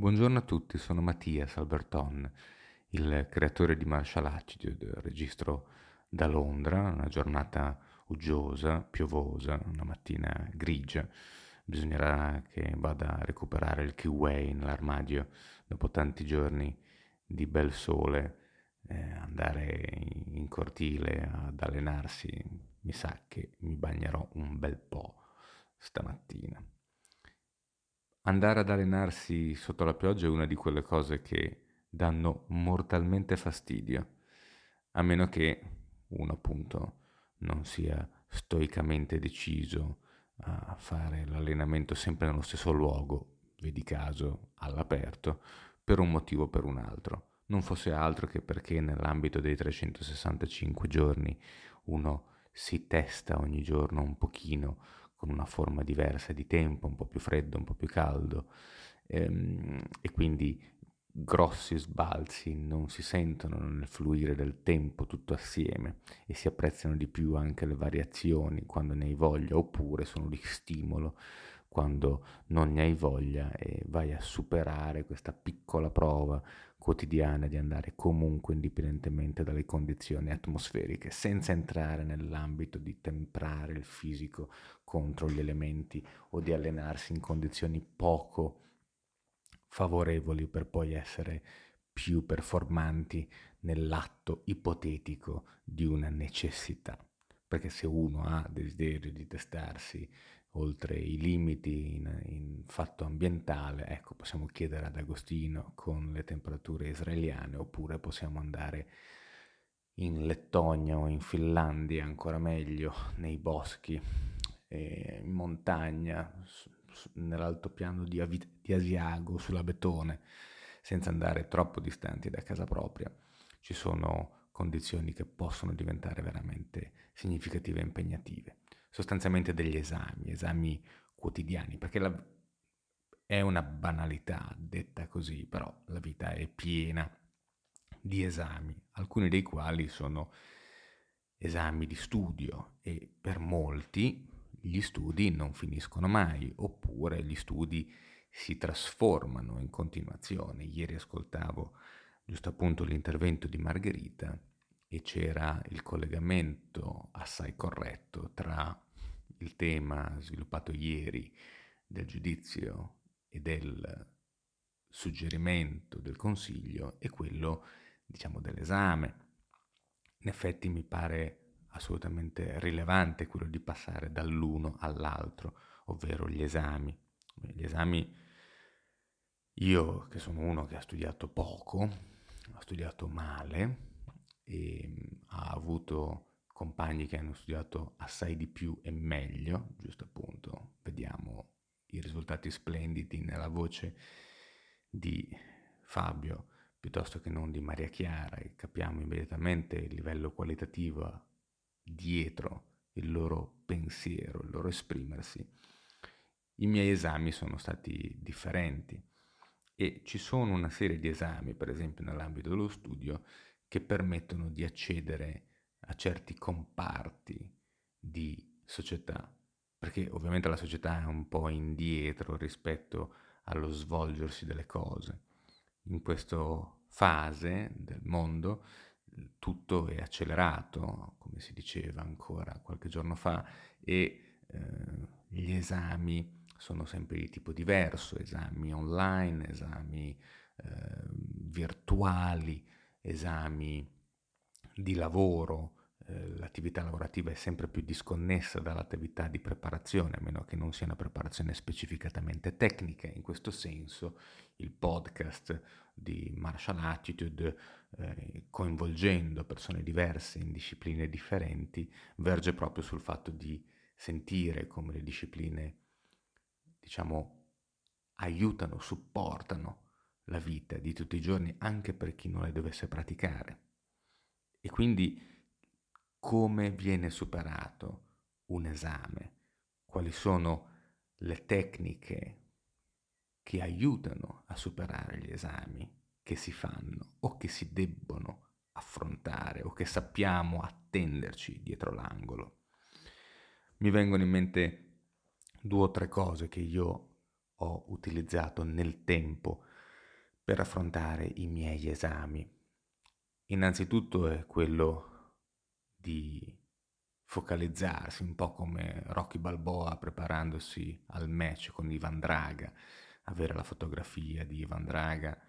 Buongiorno a tutti, sono Mattias Alberton, il creatore di Martial Attitude, registro da Londra, una giornata uggiosa, piovosa, una mattina grigia. Bisognerà che vada a recuperare il kiwi nell'armadio dopo tanti giorni di bel sole, eh, andare in cortile ad allenarsi, mi sa che mi bagnerò un bel po' stamattina. Andare ad allenarsi sotto la pioggia è una di quelle cose che danno mortalmente fastidio, a meno che uno appunto non sia stoicamente deciso a fare l'allenamento sempre nello stesso luogo, vedi caso all'aperto, per un motivo o per un altro. Non fosse altro che perché nell'ambito dei 365 giorni uno si testa ogni giorno un pochino con una forma diversa di tempo, un po' più freddo, un po' più caldo, ehm, e quindi grossi sbalzi non si sentono nel fluire del tempo tutto assieme e si apprezzano di più anche le variazioni quando ne hai voglia oppure sono di stimolo quando non ne hai voglia e vai a superare questa piccola prova quotidiana di andare comunque indipendentemente dalle condizioni atmosferiche, senza entrare nell'ambito di temprare il fisico contro gli elementi o di allenarsi in condizioni poco favorevoli per poi essere più performanti nell'atto ipotetico di una necessità. Perché se uno ha desiderio di testarsi oltre i limiti in, in, fatto ambientale, ecco, possiamo chiedere ad Agostino con le temperature israeliane, oppure possiamo andare in Lettonia o in Finlandia, ancora meglio, nei boschi, eh, in montagna, su, su, nell'altopiano di, di Asiago, sulla Betone, senza andare troppo distanti da casa propria. Ci sono condizioni che possono diventare veramente significative e impegnative sostanzialmente degli esami, esami quotidiani, perché la, è una banalità detta così, però la vita è piena di esami, alcuni dei quali sono esami di studio e per molti gli studi non finiscono mai, oppure gli studi si trasformano in continuazione. Ieri ascoltavo giusto appunto l'intervento di Margherita e c'era il collegamento assai corretto tra il tema sviluppato ieri del giudizio e del suggerimento del consiglio e quello, diciamo, dell'esame. In effetti mi pare assolutamente rilevante quello di passare dall'uno all'altro, ovvero gli esami. Gli esami, io che sono uno che ha studiato poco, ha studiato male, ha avuto compagni che hanno studiato assai di più e meglio, giusto appunto, vediamo i risultati splendidi nella voce di Fabio piuttosto che non di Maria Chiara e capiamo immediatamente il livello qualitativo dietro il loro pensiero, il loro esprimersi. I miei esami sono stati differenti e ci sono una serie di esami, per esempio nell'ambito dello studio, che permettono di accedere a certi comparti di società, perché ovviamente la società è un po' indietro rispetto allo svolgersi delle cose. In questa fase del mondo tutto è accelerato, come si diceva ancora qualche giorno fa, e eh, gli esami sono sempre di tipo diverso, esami online, esami eh, virtuali, esami di lavoro, eh, l'attività lavorativa è sempre più disconnessa dall'attività di preparazione, a meno che non sia una preparazione specificatamente tecnica. In questo senso il podcast di Martial Attitude, eh, coinvolgendo persone diverse in discipline differenti, verge proprio sul fatto di sentire come le discipline, diciamo, aiutano, supportano la vita di tutti i giorni anche per chi non le dovesse praticare. E quindi come viene superato un esame, quali sono le tecniche che aiutano a superare gli esami che si fanno o che si debbono affrontare o che sappiamo attenderci dietro l'angolo. Mi vengono in mente due o tre cose che io ho utilizzato nel tempo per affrontare i miei esami. Innanzitutto è quello di focalizzarsi, un po' come Rocky Balboa preparandosi al match con Ivan Draga, avere la fotografia di Ivan Draga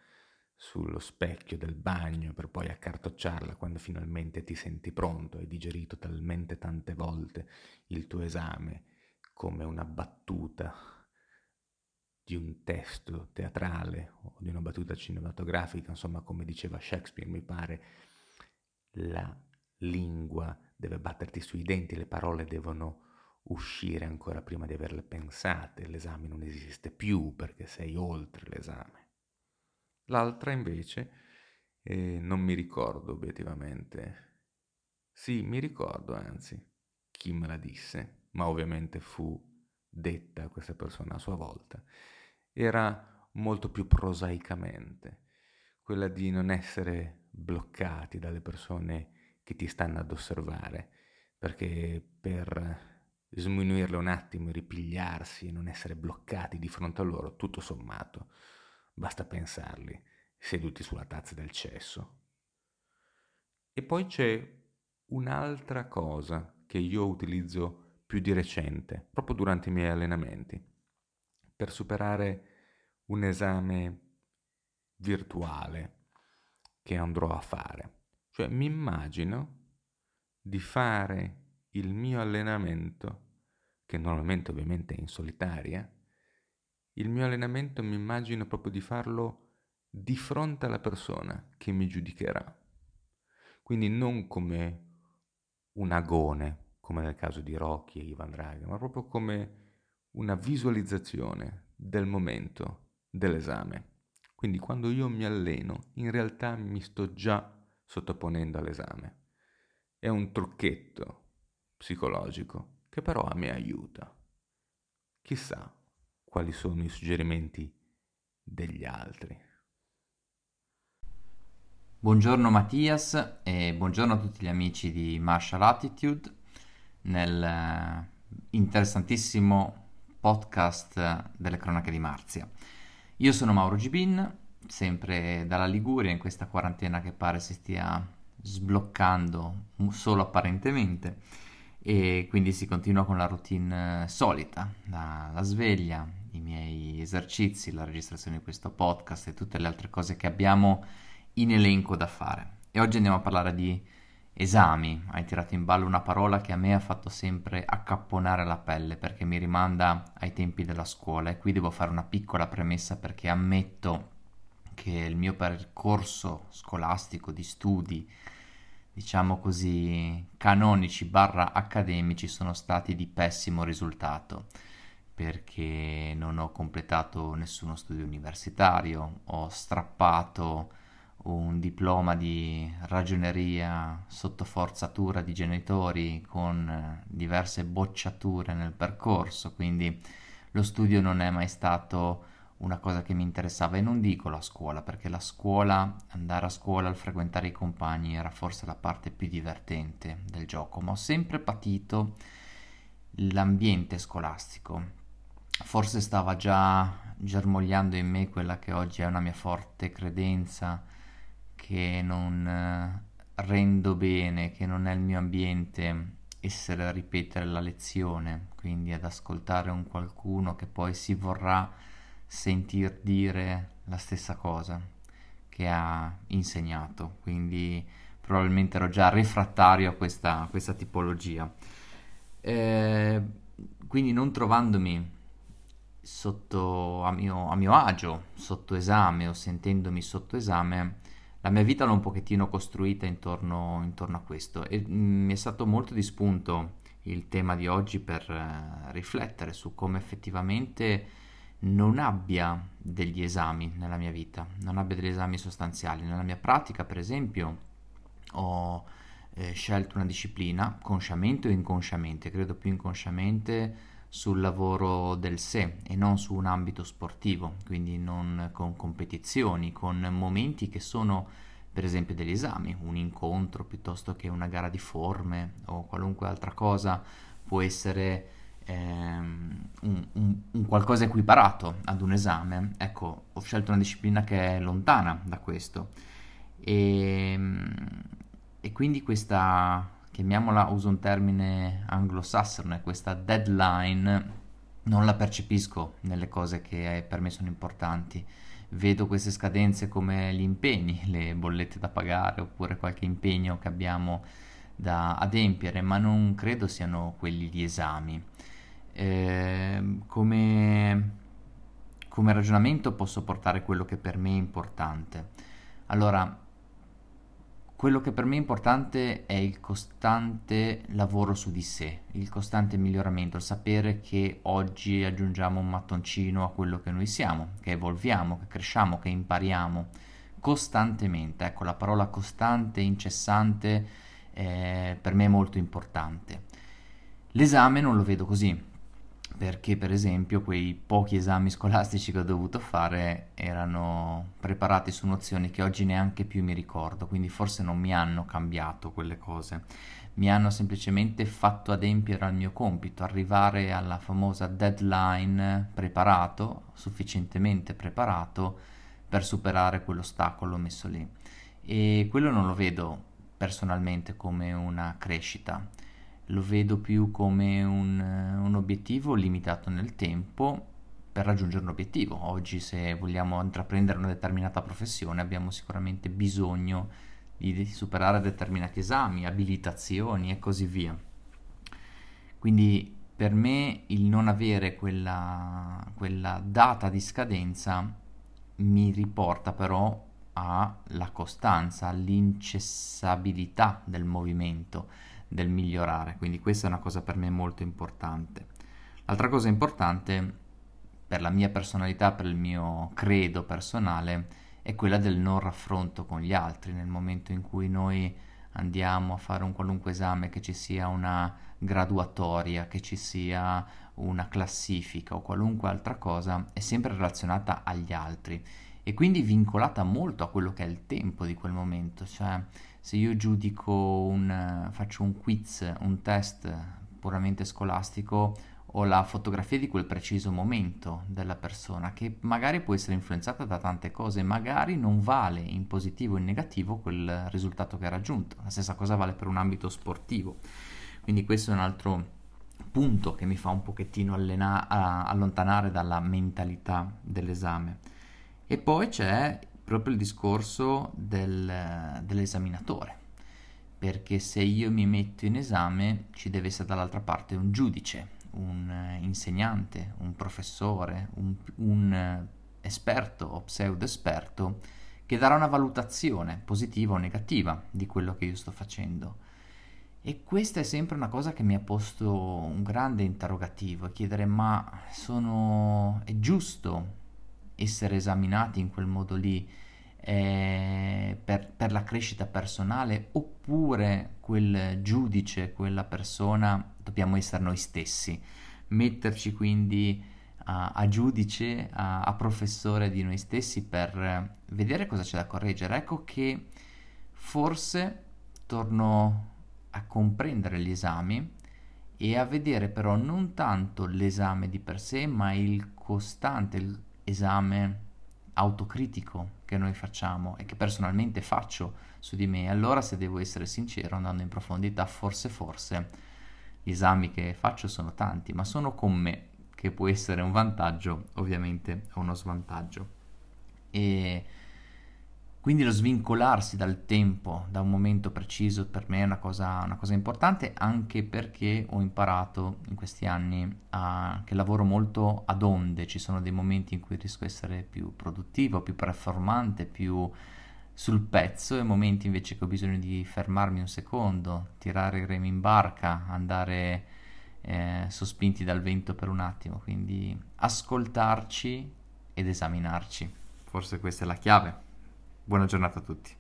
sullo specchio del bagno per poi accartocciarla quando finalmente ti senti pronto, hai digerito talmente tante volte il tuo esame come una battuta di un testo teatrale o di una battuta cinematografica, insomma come diceva Shakespeare, mi pare, la lingua deve batterti sui denti, le parole devono uscire ancora prima di averle pensate, l'esame non esiste più perché sei oltre l'esame. L'altra invece eh, non mi ricordo obiettivamente. Sì, mi ricordo anzi chi me la disse, ma ovviamente fu detta questa persona a sua volta. Era molto più prosaicamente, quella di non essere bloccati dalle persone che ti stanno ad osservare, perché per sminuirle un attimo ripigliarsi e non essere bloccati di fronte a loro, tutto sommato, basta pensarli, seduti sulla tazza del cesso. E poi c'è un'altra cosa che io utilizzo più di recente, proprio durante i miei allenamenti, per superare un esame virtuale che andrò a fare. Cioè mi immagino di fare il mio allenamento, che normalmente ovviamente è in solitaria, il mio allenamento mi immagino proprio di farlo di fronte alla persona che mi giudicherà. Quindi non come un agone, come nel caso di Rocky e Ivan Draga, ma proprio come una visualizzazione del momento dell'esame. Quindi quando io mi alleno, in realtà mi sto già sottoponendo all'esame. È un trucchetto psicologico che però a me aiuta. Chissà quali sono i suggerimenti degli altri. Buongiorno Mattias e buongiorno a tutti gli amici di Martial Attitude nel eh, interessantissimo podcast delle cronache di Marzia. Io sono Mauro Gibin, sempre dalla Liguria in questa quarantena che pare si stia sbloccando solo apparentemente e quindi si continua con la routine solita, la, sveglia, i miei esercizi, la registrazione di questo podcast e tutte le altre cose che abbiamo in elenco da fare. E oggi andiamo a parlare di esami. Hai tirato in ballo una parola che a me ha fatto sempre accapponare la pelle perché mi rimanda ai tempi della scuola e qui devo fare una piccola premessa perché ammetto che il mio percorso scolastico di studi diciamo così, canonici barra accademici sono stati di pessimo risultato perché non ho completato nessuno studio universitario, ho strappato un diploma di ragioneria sotto forzatura di genitori con diverse bocciature nel percorso, quindi lo studio non è mai stato una cosa che mi interessava e non dico la scuola perché la scuola, andare a scuola, al frequentare i compagni era forse la parte più divertente del gioco, ma ho sempre patito l'ambiente scolastico. Forse stava già germogliando in me quella che oggi è una mia forte credenza che non eh, rendo bene, che non è il mio ambiente essere a ripetere la lezione, quindi ad ascoltare un qualcuno che poi si vorrà sentir dire la stessa cosa che ha insegnato, quindi probabilmente ero già refrattario a questa, a questa tipologia. Eh, quindi non trovandomi sotto a mio, a mio agio, sotto esame o sentendomi sotto esame, la mia vita l'ho un pochettino costruita intorno, intorno a questo e mm, mi è stato molto di spunto il tema di oggi per eh, riflettere su come effettivamente non abbia degli esami nella mia vita, non abbia degli esami sostanziali. Nella mia pratica, per esempio, ho eh, scelto una disciplina, consciamente o inconsciamente, credo più inconsciamente, sul lavoro del sé e non su un ambito sportivo, quindi non con competizioni, con momenti che sono per esempio degli esami, un incontro piuttosto che una gara di forme o qualunque altra cosa può essere ehm, un, un, un, qualcosa equiparato ad un esame, ecco, ho scelto una disciplina che è lontana da questo. E, e quindi questa, chiamiamola, uso un termine anglosassone, questa deadline non la percepisco nelle cose che per me sono importanti. Vedo queste scadenze come gli impegni, le bollette da pagare oppure qualche impegno che abbiamo da adempiere, ma non credo siano quelli gli esami. Eh, come, come ragionamento posso portare quello che per me è importante. Allora, quello che per me è importante è il costante lavoro su di sé, il costante miglioramento, il sapere che oggi aggiungiamo un mattoncino a quello che noi siamo, che evolviamo, che cresciamo, che impariamo costantemente. Ecco, la parola costante, incessante, eh, per me è molto importante. L'esame non lo vedo così perché per esempio quei pochi esami scolastici che ho dovuto fare erano preparati su nozioni che oggi neanche più mi ricordo, quindi forse non mi hanno cambiato quelle cose, mi hanno semplicemente fatto adempiere al mio compito, arrivare alla famosa deadline preparato, sufficientemente preparato per superare quell'ostacolo messo lì. E quello non lo vedo personalmente come una crescita lo vedo più come un, un obiettivo limitato nel tempo per raggiungere un obiettivo. Oggi se vogliamo intraprendere una determinata professione abbiamo sicuramente bisogno di superare determinati esami, abilitazioni e così via. Quindi per me il non avere quella, quella data di scadenza mi riporta però alla costanza, all'incessabilità del movimento del migliorare, quindi questa è una cosa per me molto importante. L'altra cosa importante per la mia personalità, per il mio credo personale, è quella del non raffronto con gli altri nel momento in cui noi andiamo a fare un qualunque esame, che ci sia una graduatoria, che ci sia una classifica o qualunque altra cosa, è sempre relazionata agli altri e quindi vincolata molto a quello che è il tempo di quel momento, cioè se io giudico un, faccio un quiz, un test puramente scolastico, ho la fotografia di quel preciso momento della persona che magari può essere influenzata da tante cose, magari non vale in positivo o in negativo quel risultato che ha raggiunto. La stessa cosa vale per un ambito sportivo. Quindi questo è un altro punto che mi fa un pochettino allena- allontanare dalla mentalità dell'esame. E poi c'è proprio il discorso del, dell'esaminatore, perché se io mi metto in esame ci deve essere dall'altra parte un giudice, un insegnante, un professore, un, un esperto o pseudo esperto che darà una valutazione positiva o negativa di quello che io sto facendo. E questa è sempre una cosa che mi ha posto un grande interrogativo, chiedere ma sono... è giusto essere esaminati in quel modo lì eh, per, per, la crescita personale oppure quel giudice, quella persona, dobbiamo essere noi stessi, metterci quindi a, a giudice, a, a, professore di noi stessi per vedere cosa c'è da correggere. Ecco che forse torno a comprendere gli esami e a vedere però non tanto l'esame di per sé, ma il costante esame autocritico che noi facciamo e che personalmente faccio su di me. Allora, se devo essere sincero, andando in profondità, forse, forse gli esami che faccio sono tanti, ma sono con me, che può essere un vantaggio, ovviamente, o uno svantaggio. E quindi lo svincolarsi dal tempo, da un momento preciso, per me è una cosa, una cosa importante, anche perché ho imparato in questi anni a, che lavoro molto ad onde, ci sono dei momenti in cui riesco a essere più produttivo, più performante, più sul pezzo e momenti invece che ho bisogno di fermarmi un secondo, tirare i remi in barca, andare eh, sospinti dal vento per un attimo, quindi ascoltarci ed esaminarci. Forse questa è la chiave. Buona giornata a tutti.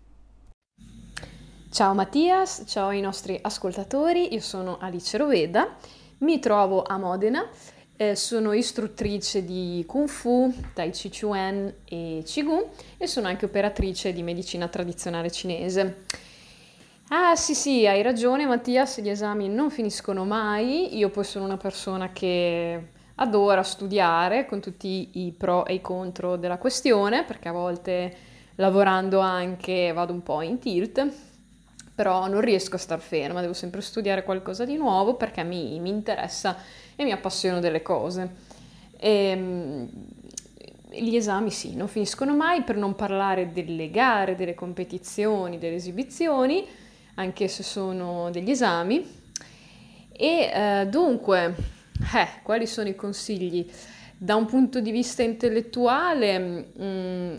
Ciao Mattias, ciao ai nostri ascoltatori, io sono Alice Roveda, mi trovo a Modena, eh, sono istruttrice di Kung Fu, Tai Chi Chuan e Qigong e sono anche operatrice di medicina tradizionale cinese. Ah sì sì, hai ragione Mattias, gli esami non finiscono mai, io poi sono una persona che adora studiare con tutti i pro e i contro della questione, perché a volte lavorando anche vado un po' in tilt, però non riesco a star ferma, devo sempre studiare qualcosa di nuovo perché mi, mi interessa e mi appassiono delle cose. E, ehm, gli esami sì, non finiscono mai per non parlare delle gare, delle competizioni, delle esibizioni, anche se sono degli esami. E eh, dunque, eh, quali sono i consigli? Da un punto di vista intellettuale, mh, mm,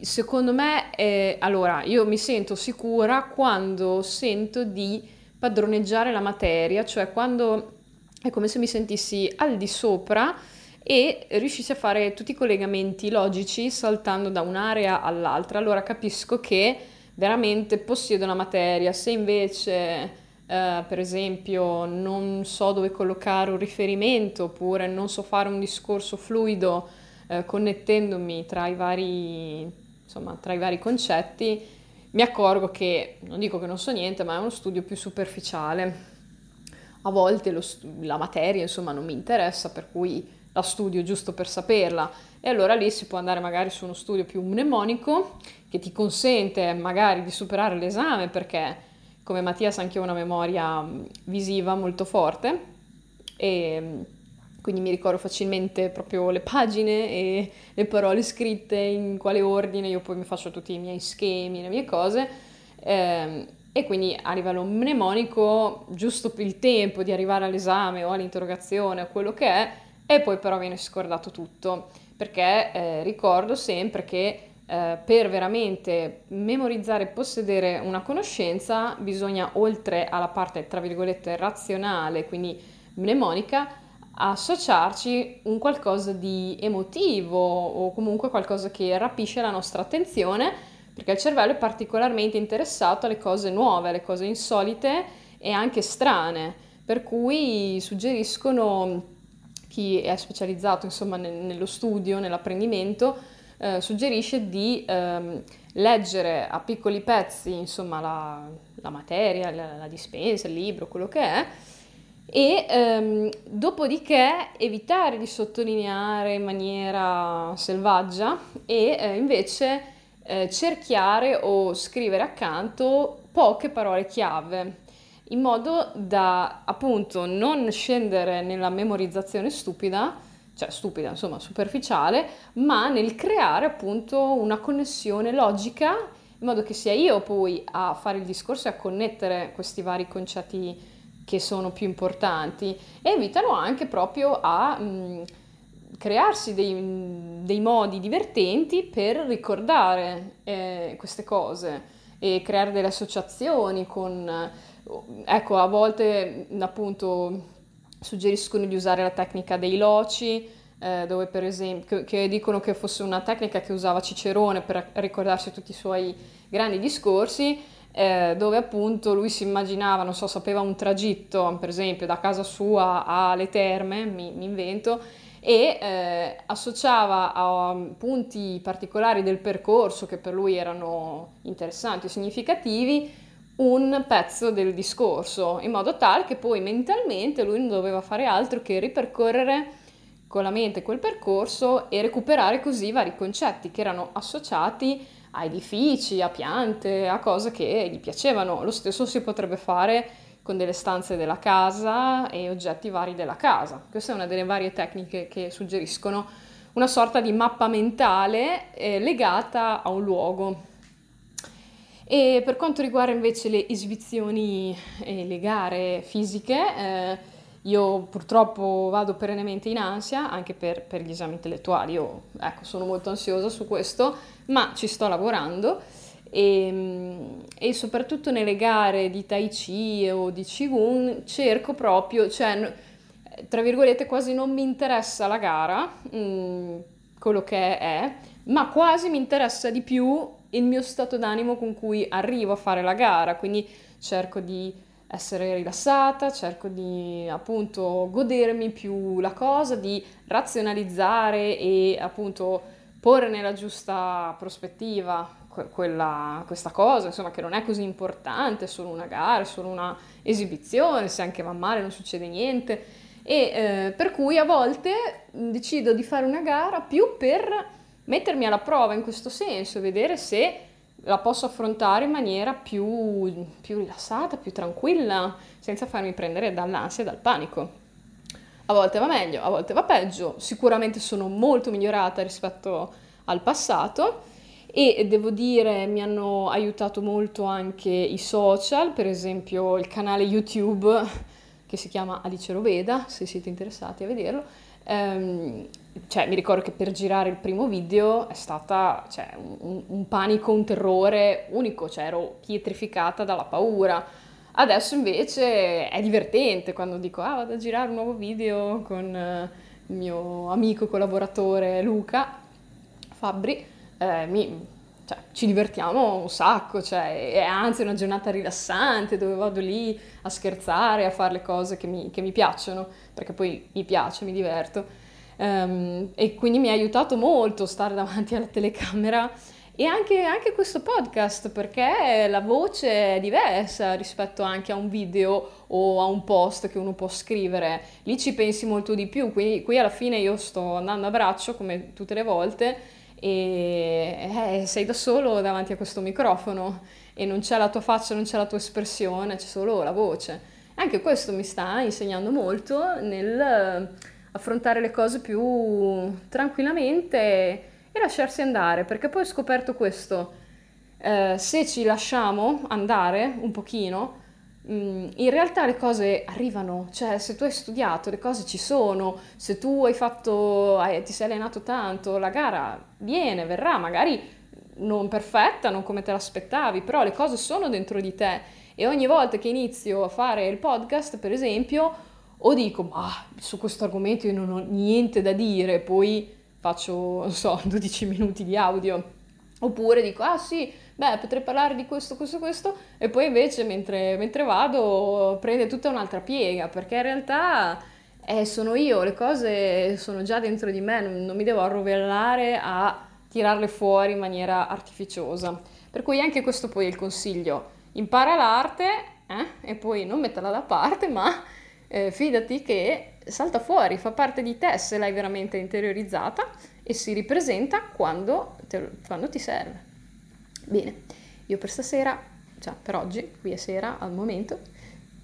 secondo me, eh, allora, io mi sento sicura quando sento di padroneggiare la materia, cioè quando è come se mi sentissi al di sopra e riuscissi a fare tutti i collegamenti logici saltando da un'area all'altra. Allora capisco che veramente possiedo la materia. Se invece, eh, per esempio, non so dove collocare un riferimento oppure non so fare un discorso fluido eh, connettendomi tra i vari insomma, tra i vari concetti, mi accorgo che, non dico che non so niente, ma è uno studio più superficiale. A volte lo, la materia, insomma, non mi interessa, per cui la studio giusto per saperla. E allora lì si può andare magari su uno studio più mnemonico che ti consente magari di superare l'esame perché come Mattias anche ho una memoria visiva molto forte e quindi mi ricordo facilmente proprio le pagine e le parole scritte, in quale ordine, io poi mi faccio tutti i miei schemi, le mie cose. Ehm, e quindi a livello mnemonico, giusto il tempo di arrivare all'esame o all'interrogazione o quello che è, e poi però viene scordato tutto, perché eh, ricordo sempre che eh, per veramente memorizzare e possedere una conoscenza bisogna, oltre alla parte, tra virgolette, razionale, quindi mnemonica, associarci un qualcosa di emotivo o comunque qualcosa che rapisce la nostra attenzione perché il cervello è particolarmente interessato alle cose nuove, alle cose insolite e anche strane, per cui suggeriscono chi è specializzato insomma nello studio, nell'apprendimento, eh, suggerisce di ehm, leggere a piccoli pezzi insomma la, la materia, la, la dispensa, il libro, quello che è, e ehm, dopodiché evitare di sottolineare in maniera selvaggia e eh, invece eh, cerchiare o scrivere accanto poche parole chiave in modo da appunto non scendere nella memorizzazione stupida, cioè stupida, insomma, superficiale, ma nel creare appunto una connessione logica in modo che sia io poi a fare il discorso e a connettere questi vari concetti che sono più importanti e invitano anche proprio a mh, crearsi dei, dei, modi divertenti per ricordare eh, queste cose e creare delle associazioni con, ecco, a volte appunto suggeriscono di usare la tecnica dei loci, eh, dove per esempio, che dicono che fosse una tecnica che usava Cicerone per ricordarsi tutti i suoi grandi discorsi, eh, dove appunto lui si immaginava, non so, sapeva un tragitto, per esempio, da casa sua alle terme, mi, mi invento, e eh, associava a punti particolari del percorso che per lui erano interessanti o significativi un pezzo del discorso, in modo tale che poi mentalmente lui non doveva fare altro che ripercorrere con la mente quel percorso e recuperare così vari concetti che erano associati a edifici, a piante, a cose che gli piacevano. Lo stesso si potrebbe fare con delle stanze della casa e oggetti vari della casa. Questa è una delle varie tecniche che suggeriscono una sorta di mappa mentale eh, legata a un luogo. E per quanto riguarda invece le esibizioni e le gare fisiche, eh, io purtroppo vado perennemente in ansia anche per, per gli esami intellettuali, io ecco, sono molto ansiosa su questo, ma ci sto lavorando. E, ehm, e, soprattutto nelle gare di Tai Chi o di Qigong cerco proprio, cioè tra virgolette quasi non mi interessa la gara, mh, mm, quello che è, ma quasi mi interessa di più il mio stato d'animo con cui arrivo a fare la gara, quindi cerco di essere rilassata, cerco di appunto godermi più la cosa, di razionalizzare e appunto porre nella giusta prospettiva quella, questa cosa, insomma, che non è così importante, è solo una gara, è solo una esibizione, se anche va male non succede niente. E eh, per cui a volte decido di fare una gara più per mettermi alla prova in questo senso, vedere se la posso affrontare in maniera più, più rilassata, più tranquilla, senza farmi prendere dall'ansia e dal panico. A volte va meglio, a volte va peggio, sicuramente sono molto migliorata rispetto al passato e devo dire mi hanno aiutato molto anche i social, per esempio il canale YouTube che si chiama Alice Roveda, se siete interessati a vederlo. Um, cioè, mi ricordo che per girare il primo video è stata cioè, un, un, panico, un terrore unico, cioè ero pietrificata dalla paura. Adesso invece è divertente quando dico ah vado a girare un nuovo video con uh, il mio amico collaboratore Luca Fabbri, eh, mi, cioè, ci divertiamo un sacco, cioè, è anzi una giornata rilassante dove vado lì a scherzare, a fare le cose che mi, che mi piacciono, perché poi mi piace, mi diverto. Um, e quindi mi ha aiutato molto stare davanti alla telecamera e anche, anche, questo podcast perché la voce è diversa rispetto anche a un video o a un post che uno può scrivere, lì ci pensi molto di più, quindi qui alla fine io sto andando a braccio come tutte le volte e eh, sei da solo davanti a questo microfono e non c'è la tua faccia, non c'è la tua espressione, c'è solo la voce. Anche questo mi sta insegnando molto nel affrontare le cose più tranquillamente e lasciarsi andare, perché poi ho scoperto questo, eh, se ci lasciamo andare un pochino, in realtà le cose arrivano, cioè se tu hai studiato le cose ci sono, se tu hai fatto, hai, ti sei allenato tanto, la gara viene, verrà, magari non perfetta, non come te l'aspettavi, però le cose sono dentro di te. E ogni volta che inizio a fare il podcast, per esempio, o dico, ma su questo argomento io non ho niente da dire, poi faccio, non so, 12 minuti di audio, oppure dico, ah sì, beh, potrei parlare di questo, questo, questo, e poi invece mentre, mentre vado prende tutta un'altra piega, perché in realtà eh, sono io, le cose sono già dentro di me, non, non mi devo arrovellare a tirarle fuori in maniera artificiosa. Per cui anche questo poi è il consiglio, impara l'arte eh, e poi non metterla da parte, ma eh, fidati che salta fuori, fa parte di te se l'hai veramente interiorizzata e si ripresenta quando, te, quando ti serve. Bene, io per stasera, cioè per oggi, qui è sera al momento,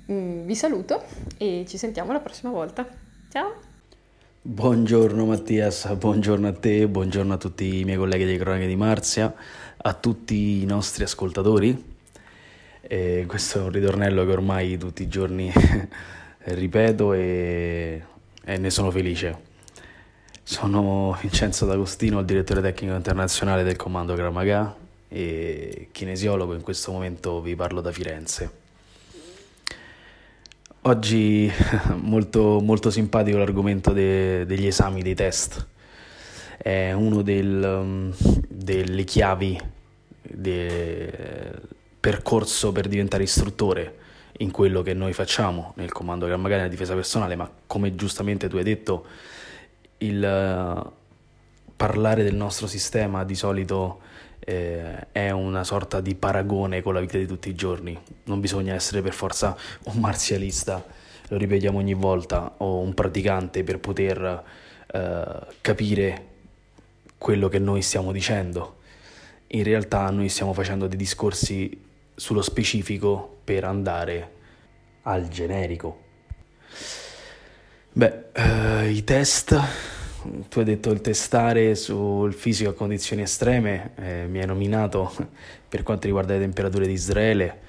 mh, mm, vi saluto e ci sentiamo la prossima volta. Ciao! Buongiorno Mattias, buongiorno a te, buongiorno a tutti i miei colleghi di Cronache di Marzia, a tutti i nostri ascoltatori. E questo è un ritornello che ormai tutti i giorni ripeto e, e ne sono felice. Sono Vincenzo D'Agostino, il direttore tecnico internazionale del comando Gramaga e kinesiologo, in questo momento vi parlo da Firenze. Oggi molto, molto simpatico l'argomento de, degli esami, dei test. È uno del, delle chiavi del percorso per diventare istruttore in quello che noi facciamo nel comando Gran Magari nella difesa personale, ma come giustamente tu hai detto, il uh, parlare del nostro sistema di solito eh, è una sorta di paragone con la vita di tutti i giorni. Non bisogna essere per forza un marzialista, lo ripetiamo ogni volta, o un praticante per poter uh, capire quello che noi stiamo dicendo. In realtà noi stiamo facendo dei discorsi sullo specifico per andare al generico. Beh, eh, i test, tu hai detto il testare sul fisico a condizioni estreme, eh, mi hai nominato per quanto riguarda le temperature di Israele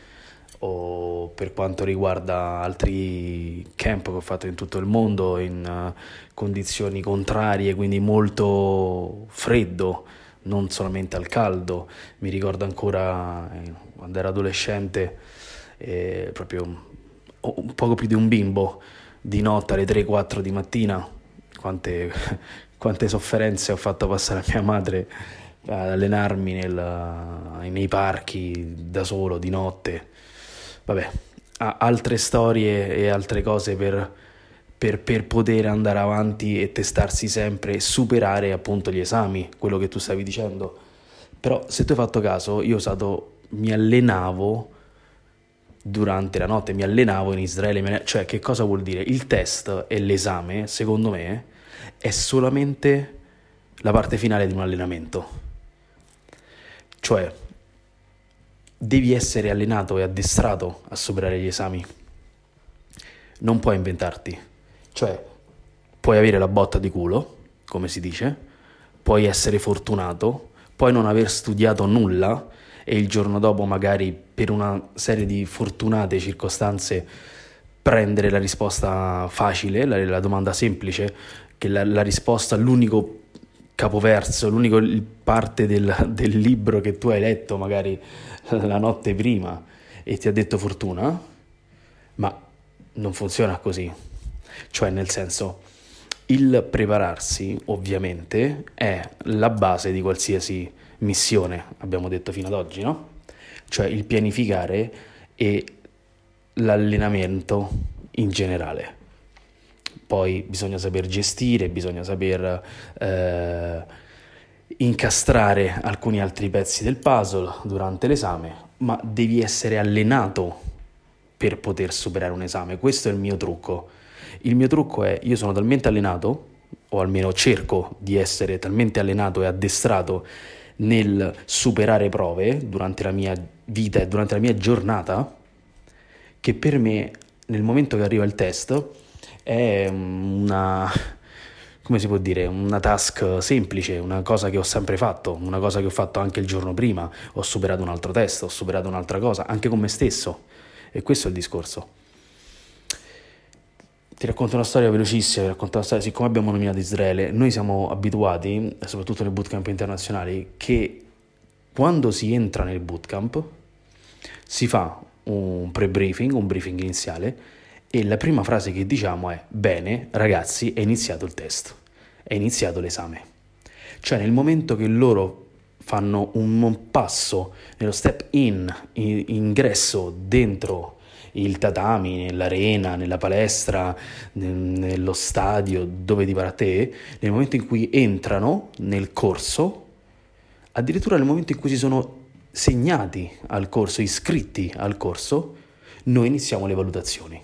o per quanto riguarda altri camp che ho fatto in tutto il mondo in uh, condizioni contrarie, quindi molto freddo, non solamente al caldo. Mi ricordo ancora eh, quando ero adolescente, eh, proprio un poco più di un bimbo, di notte alle 3-4 di mattina, quante, quante, sofferenze ho fatto passare a mia madre ad allenarmi nel, nei parchi da solo di notte. Vabbè, altre storie e altre cose per, per, per, poter andare avanti e testarsi sempre e superare appunto gli esami, quello che tu stavi dicendo Però se tu hai fatto caso, io usato, mi allenavo durante la notte, mi allenavo in Israele, cioè che cosa vuol dire? Il test e l'esame, secondo me, è solamente la parte finale di un allenamento. Cioè, devi essere allenato e addestrato a superare gli esami. Non puoi inventarti. Cioè, puoi avere la botta di culo, come si dice, puoi essere fortunato, puoi non aver studiato nulla e il giorno dopo magari per una serie di fortunate circostanze prendere la risposta facile, la, la domanda semplice, che la, la risposta, l'unico capoverso, l'unica parte del, del, libro che tu hai letto magari la notte prima e ti ha detto fortuna, ma non funziona così. Cioè, nel senso, il prepararsi ovviamente è la base di qualsiasi missione, abbiamo detto fino ad oggi, no? Cioè il pianificare e l'allenamento in generale poi bisogna saper gestire, bisogna saper eh, incastrare alcuni altri pezzi del puzzle durante l'esame, ma devi essere allenato per poter superare un esame. Questo è il mio trucco. Il mio trucco è io sono talmente allenato, o almeno cerco di essere talmente allenato e addestrato nel superare prove durante la mia vita e durante la mia giornata, che per me nel momento che arriva il test è una, come si può dire, una task semplice, una cosa che ho sempre fatto, una cosa che ho fatto anche il giorno prima, ho superato un altro test, ho superato un'altra cosa, anche con me stesso. E questo è il discorso. Ti racconto una storia velocissima, racconto una storia, siccome abbiamo nominato Israele, noi siamo abituati, soprattutto nei bootcamp internazionali, che quando si entra nel bootcamp si fa un pre-briefing, un briefing iniziale, e la prima frase che diciamo è bene ragazzi è iniziato il test, è iniziato l'esame. Cioè nel momento che loro fanno un passo nello step in, in ingresso dentro il tatami, nell'arena, nella palestra, nello stadio, dove ti pare te, nel momento in cui entrano nel corso, addirittura nel momento in cui si sono segnati al corso, iscritti al corso, noi iniziamo le valutazioni.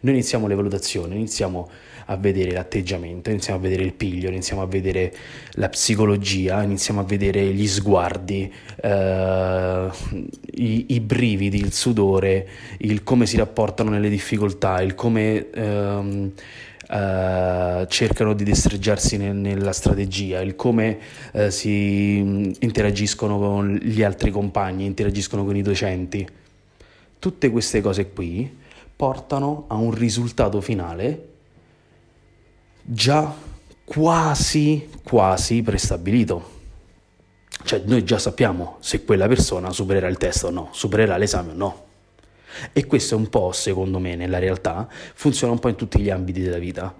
Noi iniziamo le valutazioni, iniziamo a vedere l'atteggiamento, iniziamo a vedere il piglio, iniziamo a vedere la psicologia, iniziamo a vedere gli sguardi, eh, i, i, brividi, il sudore, il come si rapportano nelle difficoltà, il come ehm, eh, cercano di destreggiarsi ne, nella strategia, il come eh, si interagiscono con gli altri compagni, interagiscono con i docenti. Tutte queste cose qui portano a un risultato finale già quasi, quasi prestabilito. Cioè noi già sappiamo se quella persona supererà il test o no, supererà l'esame o no. E questo è un po', secondo me, nella realtà, funziona un po' in tutti gli ambiti della vita.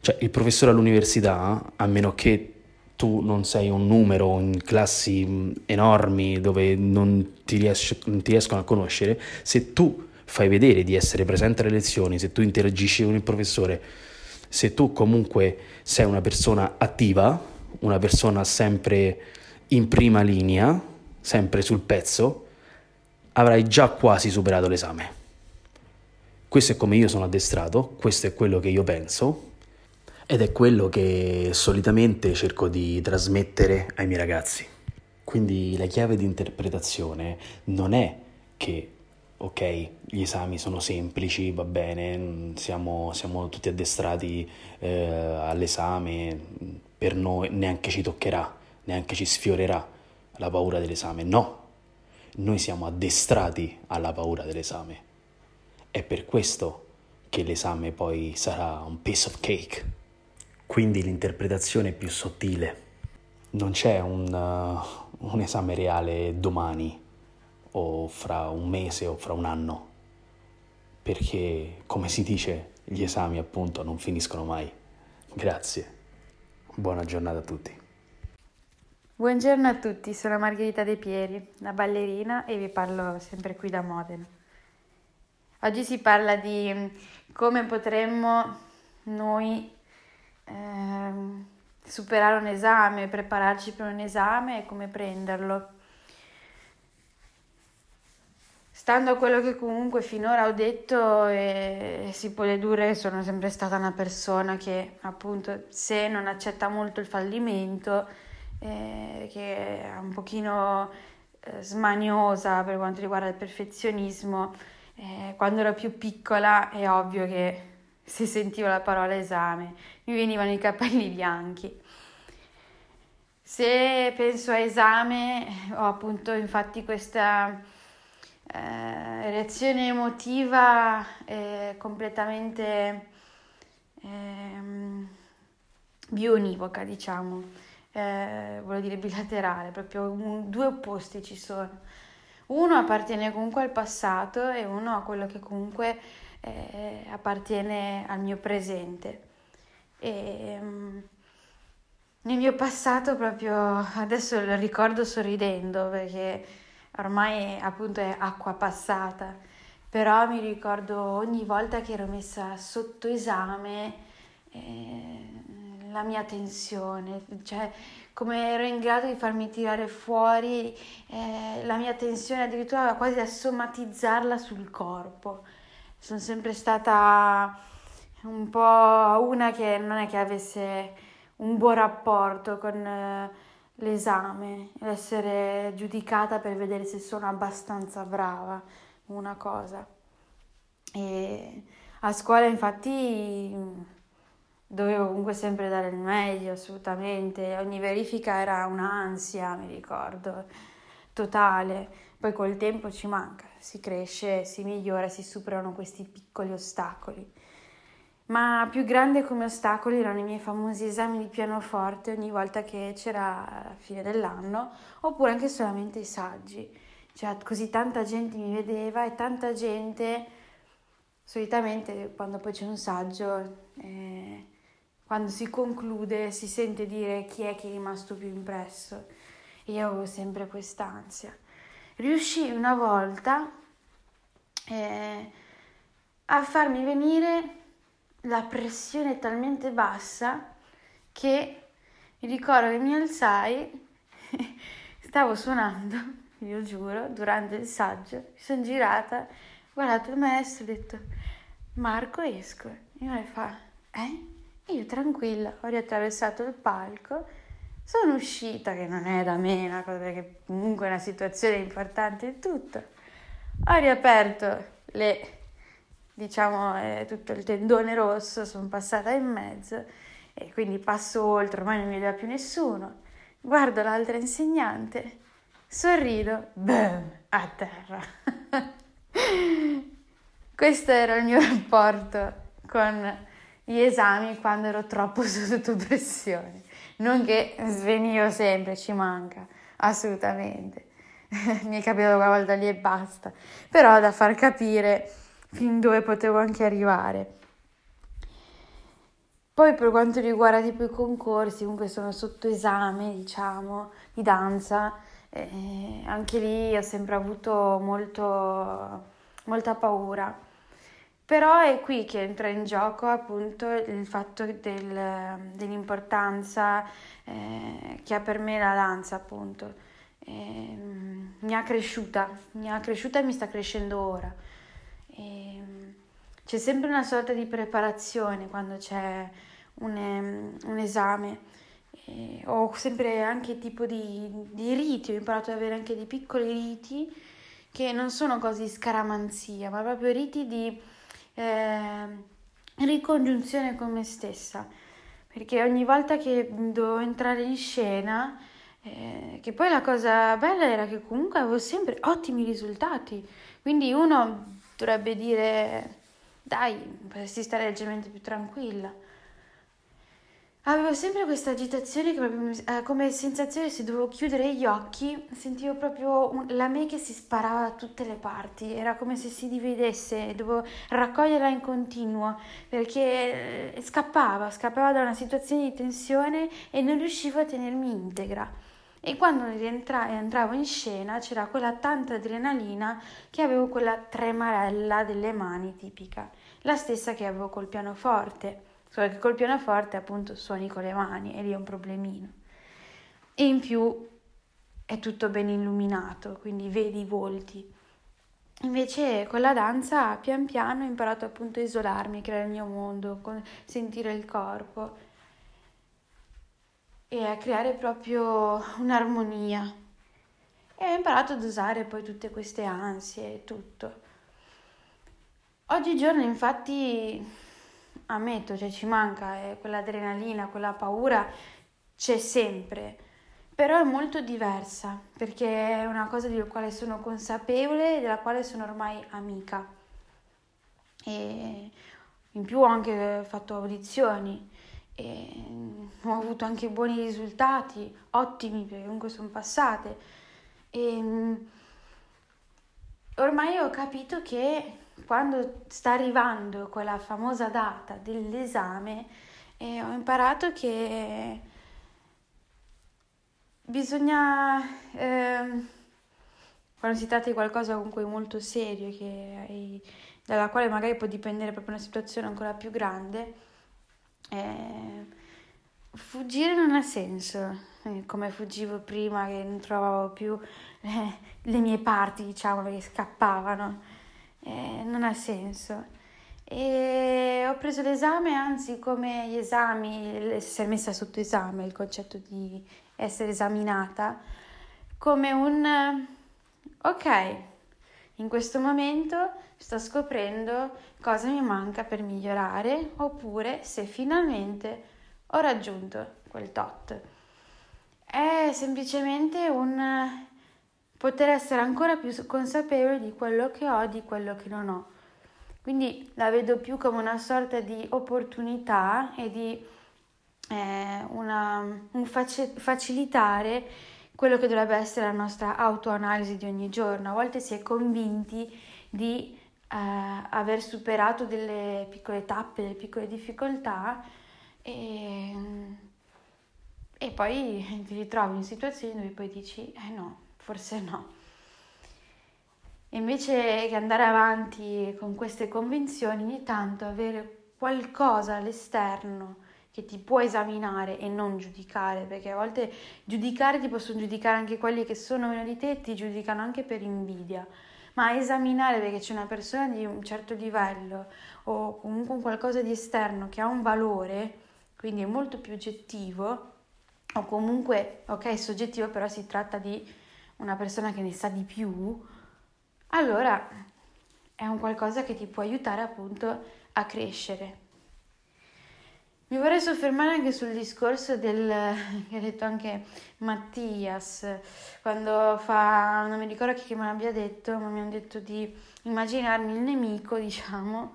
Cioè il professore all'università, a meno che tu non sei un numero in classi enormi dove non ti, ries- non ti riescono a conoscere, se tu fai vedere di essere presente alle lezioni, se tu interagisci con il professore, se tu comunque sei una persona attiva, una persona sempre in prima linea, sempre sul pezzo, avrai già quasi superato l'esame. Questo è come io sono addestrato, questo è quello che io penso ed è quello che solitamente cerco di trasmettere ai miei ragazzi. Quindi la chiave di interpretazione non è che ok, gli esami sono semplici, va bene, siamo, siamo tutti addestrati eh, all'esame, per noi neanche ci toccherà, neanche ci sfiorerà la paura dell'esame. No, noi siamo addestrati alla paura dell'esame. È per questo che l'esame poi sarà un piece of cake. Quindi l'interpretazione è più sottile. Non c'è un, uh, un esame reale domani o fra un mese o fra un anno, perché come si dice gli esami appunto non finiscono mai. Grazie, buona giornata a tutti. Buongiorno a tutti, sono Margherita De Pieri, la ballerina e vi parlo sempre qui da Modena. Oggi si parla di come potremmo noi eh, superare un esame, prepararci per un esame e come prenderlo. Stando a quello che comunque finora ho detto, eh, si può dedurre che sono sempre stata una persona che appunto se non accetta molto il fallimento, eh, che è un pochino eh, smaniosa per quanto riguarda il perfezionismo, eh, quando ero più piccola è ovvio che se sentivo la parola esame mi venivano i capelli bianchi. Se penso a esame ho appunto infatti questa eh, reazione emotiva eh, completamente eh, bionivoca, diciamo, eh, vuol dire bilaterale, proprio un, due opposti ci sono. Uno appartiene comunque al passato e uno a quello che comunque eh, appartiene al mio presente. E, um, nel mio passato proprio adesso lo ricordo sorridendo perché ormai appunto è acqua passata, però mi ricordo ogni volta che ero messa sotto esame eh, la mia tensione, cioè come ero in grado di farmi tirare fuori eh, la mia tensione addirittura quasi a somatizzarla sul corpo. Sono sempre stata un po' una che non è che avesse un buon rapporto con eh, l'esame, essere giudicata per vedere se sono abbastanza brava, una cosa. E a scuola infatti dovevo comunque sempre dare il meglio, assolutamente. Ogni verifica era un'ansia, mi ricordo, totale. Poi col tempo ci manca, si cresce, si migliora, si superano questi piccoli ostacoli. Ma più grande come ostacoli erano i miei famosi esami di pianoforte ogni volta che c'era la fine dell'anno, oppure anche solamente i saggi. Cioè, così tanta gente mi vedeva e tanta gente, solitamente quando poi c'è un saggio, eh, quando si conclude si sente dire chi è che è rimasto più impresso. E io avevo sempre quest'ansia. Riuscii una volta eh, a farmi venire la pressione talmente bassa che mi ricordo che mi alzai, stavo suonando, io giuro, durante il saggio, mi sono girata, ho guardato il maestro e ho detto Marco esco. E mi fa, eh? Io tranquilla ho riattraversato il palco, sono uscita, che non è da me cosa, perché comunque è una situazione importante e tutto. Ho riaperto le, diciamo, eh, tutto il tendone rosso, sono passata in mezzo e quindi passo oltre, ormai non mi vedeva più nessuno. Guardo l'altra insegnante, sorrido, boom, a terra. Questo era il mio rapporto con gli esami quando ero troppo sotto pressione. Non che svenivo sempre, ci manca, assolutamente. Mi è capitato una volta lì e basta, però da far capire fin dove potevo anche arrivare. Poi per quanto riguarda tipo i concorsi, comunque sono sotto esame, diciamo, di danza, eh, anche lì ho sempre avuto molto, molta paura però è qui che entra in gioco appunto il fatto del, dell'importanza eh, che ha per me la danza appunto. Eh, mi ha cresciuta, mi ha cresciuta e mi sta crescendo ora. E, c'è sempre una sorta di preparazione quando c'è un, un esame. E, ho sempre anche tipo di, di riti, ho imparato ad avere anche dei piccoli riti che non sono così scaramanzia, ma proprio riti di eh, ricongiunzione con me stessa, perché ogni volta che dovevo entrare in scena, eh, che poi la cosa bella era che comunque avevo sempre ottimi risultati, quindi uno dovrebbe dire dai, potresti stare leggermente più tranquilla. Avevo sempre questa agitazione che eh, come sensazione se dovevo chiudere gli occhi, sentivo proprio un, la me che si sparava da tutte le parti, era come se si dividesse, dovevo raccoglierla in continuo perché eh, scappava, scappava da una situazione di tensione e non riuscivo a tenermi integra. E quando rientra- entravo in scena c'era quella tanta adrenalina che avevo quella tremarella delle mani tipica, la stessa che avevo col pianoforte solo che col pianoforte appunto suoni con le mani e lì è un problemino. E in più è tutto ben illuminato, quindi vedi i volti. Invece con la danza pian piano ho imparato appunto a isolarmi, creare il mio mondo, sentire il corpo e a creare proprio un'armonia. E ho imparato ad usare poi tutte queste ansie e tutto. Oggigiorno infatti ammetto, cioè ci manca eh, quell'adrenalina, quella paura, c'è sempre, però è molto diversa perché è una cosa di quale sono consapevole e della quale sono ormai amica. E in più ho anche fatto audizioni e ho avuto anche buoni risultati, ottimi perché comunque sono passate. E ormai ho capito che quando sta arrivando quella famosa data dell'esame, eh, ho imparato che bisogna, eh, quando si tratta di qualcosa comunque molto serio, hai, dalla quale magari può dipendere proprio una situazione ancora più grande, eh, fuggire non ha senso, eh, come fuggivo prima che non trovavo più eh, le mie parti, diciamo, che scappavano eh, non ha senso. E ho preso l'esame, anzi come gli esami, essere messa sotto esame, il concetto di essere esaminata, come un ok, in questo momento sto scoprendo cosa mi manca per migliorare oppure se finalmente ho raggiunto quel tot. È semplicemente un poter essere ancora più consapevole di quello che ho, di quello che non ho. Quindi la vedo più come una sorta di opportunità e di eh, una, un face, facilitare quello che dovrebbe essere la nostra autoanalisi di ogni giorno. A volte si è convinti di eh, aver superato delle piccole tappe, delle piccole difficoltà e, e poi ti ritrovi in situazioni dove poi dici, eh no, forse no. Invece che andare avanti con queste convinzioni, ogni tanto avere qualcosa all'esterno che ti può esaminare e non giudicare, perché a volte giudicare ti possono giudicare anche quelli che sono meno di te ti giudicano anche per invidia, ma esaminare perché c'è una persona di un certo livello o comunque qualcosa di esterno che ha un valore, quindi è molto più oggettivo, o comunque, ok, soggettivo, però si tratta di una persona che ne sa di più, allora è un qualcosa che ti può aiutare appunto a crescere. Mi vorrei soffermare anche sul discorso del che ha detto anche Mattias, quando fa, non mi ricordo chi me l'abbia detto, ma mi hanno detto di immaginarmi il nemico, diciamo,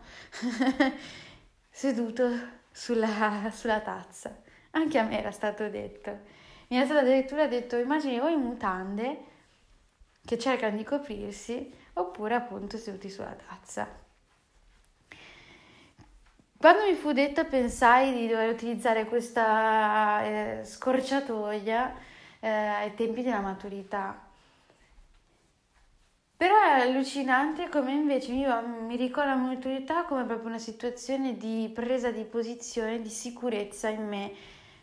seduto sulla, sulla tazza. Anche a me era stato detto. Mi è stato addirittura detto, immagini voi in mutande che cercano di coprirsi oppure appunto seduti sulla tazza. Quando mi fu detto pensai di dover utilizzare questa eh, scorciatoia eh, ai tempi della maturità. Però è allucinante come invece mi, mi ricorda la maturità come proprio una situazione di presa di posizione, di sicurezza in me,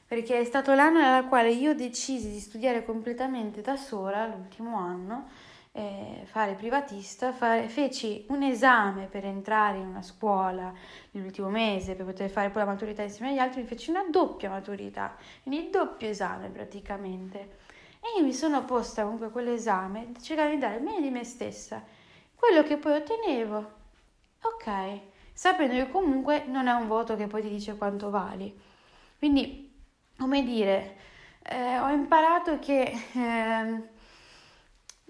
perché è stato l'anno nella quale io decisi di studiare completamente da sola, l'ultimo anno, eh, fare privatista, fare, feci un esame per entrare in una scuola l'ultimo mese per poter fare poi la maturità insieme agli altri, mi feci una doppia maturità, quindi il doppio esame praticamente. E io mi sono posta comunque quell'esame cercando di dare il meglio di me stessa, quello che poi ottenevo, ok, sapendo che comunque non è un voto che poi ti dice quanto vali. Quindi come dire, eh, ho imparato che eh,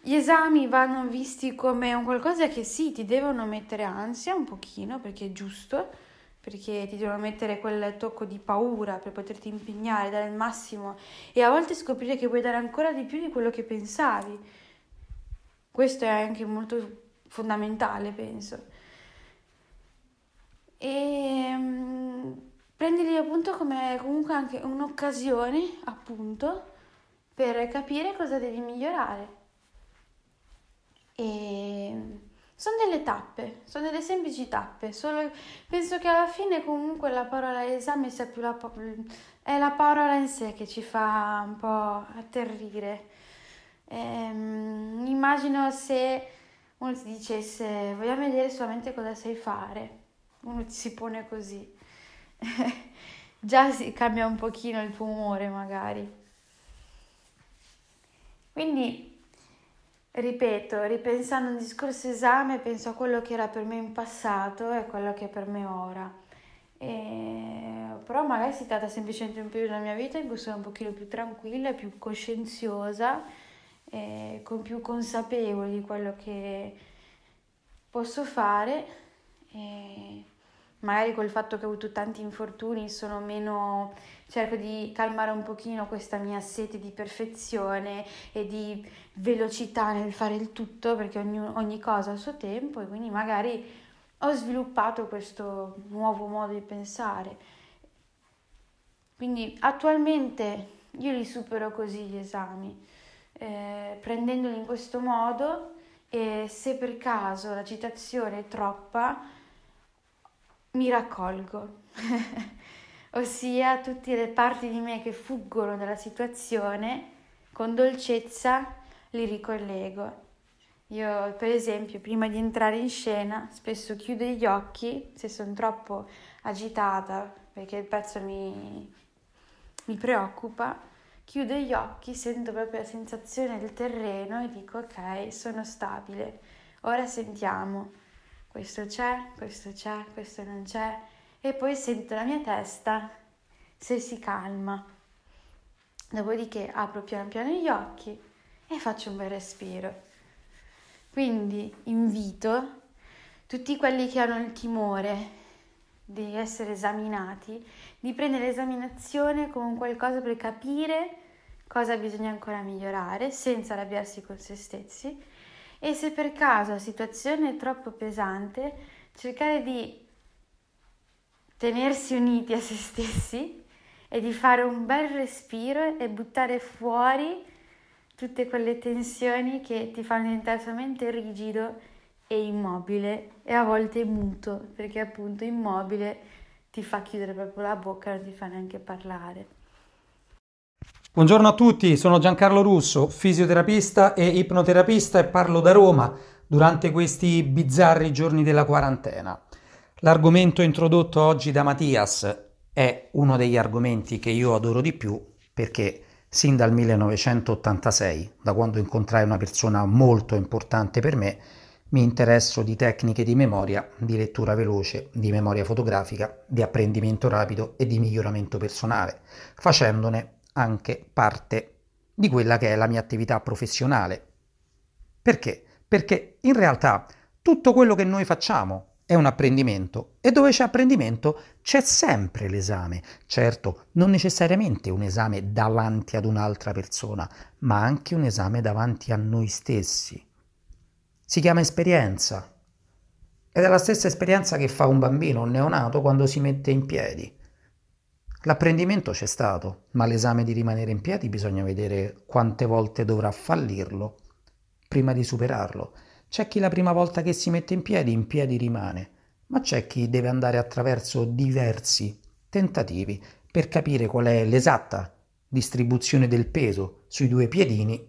gli esami vanno visti come un qualcosa che sì, ti devono mettere ansia un pochino, perché è giusto, perché ti devono mettere quel tocco di paura per poterti impegnare, dare il massimo e a volte scoprire che puoi dare ancora di più di quello che pensavi. Questo è anche molto fondamentale, penso. E prendili appunto come comunque anche un'occasione appunto per capire cosa devi migliorare e sono delle tappe, sono delle semplici tappe, solo penso che alla fine comunque la parola esame sia più la, è la parola in sé che ci fa un po' atterrire. Ehm, immagino se uno ti dicesse vogliamo vedere solamente cosa sai fare, uno ti si pone così, già si cambia un pochino il tuo umore magari. Quindi Ripeto, ripensando al discorso esame, penso a quello che era per me in passato e a quello che è per me ora. E... Però magari si tratta semplicemente di un periodo della mia vita in cui sono un pochino più tranquilla, più coscienziosa, con più consapevole di quello che posso fare. E magari col fatto che ho avuto tanti infortuni sono meno cerco di calmare un pochino questa mia sete di perfezione e di velocità nel fare il tutto perché ogni, ogni cosa ha il suo tempo e quindi magari ho sviluppato questo nuovo modo di pensare. Quindi attualmente io li supero così gli esami eh, prendendoli in questo modo e se per caso la citazione è troppa mi raccolgo, ossia tutte le parti di me che fuggono dalla situazione, con dolcezza li ricollego. Io, per esempio, prima di entrare in scena, spesso chiudo gli occhi se sono troppo agitata perché il pezzo mi, mi preoccupa. Chiudo gli occhi, sento proprio la sensazione del terreno e dico ok, sono stabile. Ora sentiamo questo c'è, questo c'è, questo non c'è e poi sento la mia testa se si calma. Dopodiché apro piano piano gli occhi e faccio un bel respiro. Quindi invito tutti quelli che hanno il timore di essere esaminati, di prendere l'esaminazione come qualcosa per capire cosa bisogna ancora migliorare senza arrabbiarsi con se stessi e se per caso la situazione è troppo pesante, cercare di tenersi uniti a se stessi e di fare un bel respiro e buttare fuori tutte quelle tensioni che ti fanno diventare solamente rigido e immobile e a volte muto, perché appunto immobile ti fa chiudere proprio la bocca, non ti fa neanche parlare. Buongiorno a tutti, sono Giancarlo Russo, fisioterapista e ipnoterapista e parlo da Roma durante questi bizzarri giorni della quarantena. L'argomento introdotto oggi da Mattias è uno degli argomenti che io adoro di più perché sin dal 1986, da quando incontrai una persona molto importante per me, mi interesso di tecniche di memoria, di lettura veloce, di memoria fotografica, di apprendimento rapido e di miglioramento personale, facendone anche parte di quella che è la mia attività professionale. Perché? Perché in realtà tutto quello che noi facciamo è un apprendimento e dove c'è apprendimento c'è sempre l'esame. Certo, non necessariamente un esame davanti ad un'altra persona, ma anche un esame davanti a noi stessi. Si chiama esperienza ed è la stessa esperienza che fa un bambino, un neonato, quando si mette in piedi. L'apprendimento c'è stato, ma l'esame di rimanere in piedi bisogna vedere quante volte dovrà fallirlo prima di superarlo. C'è chi la prima volta che si mette in piedi, in piedi rimane, ma c'è chi deve andare attraverso diversi tentativi per capire qual è l'esatta distribuzione del peso sui due piedini,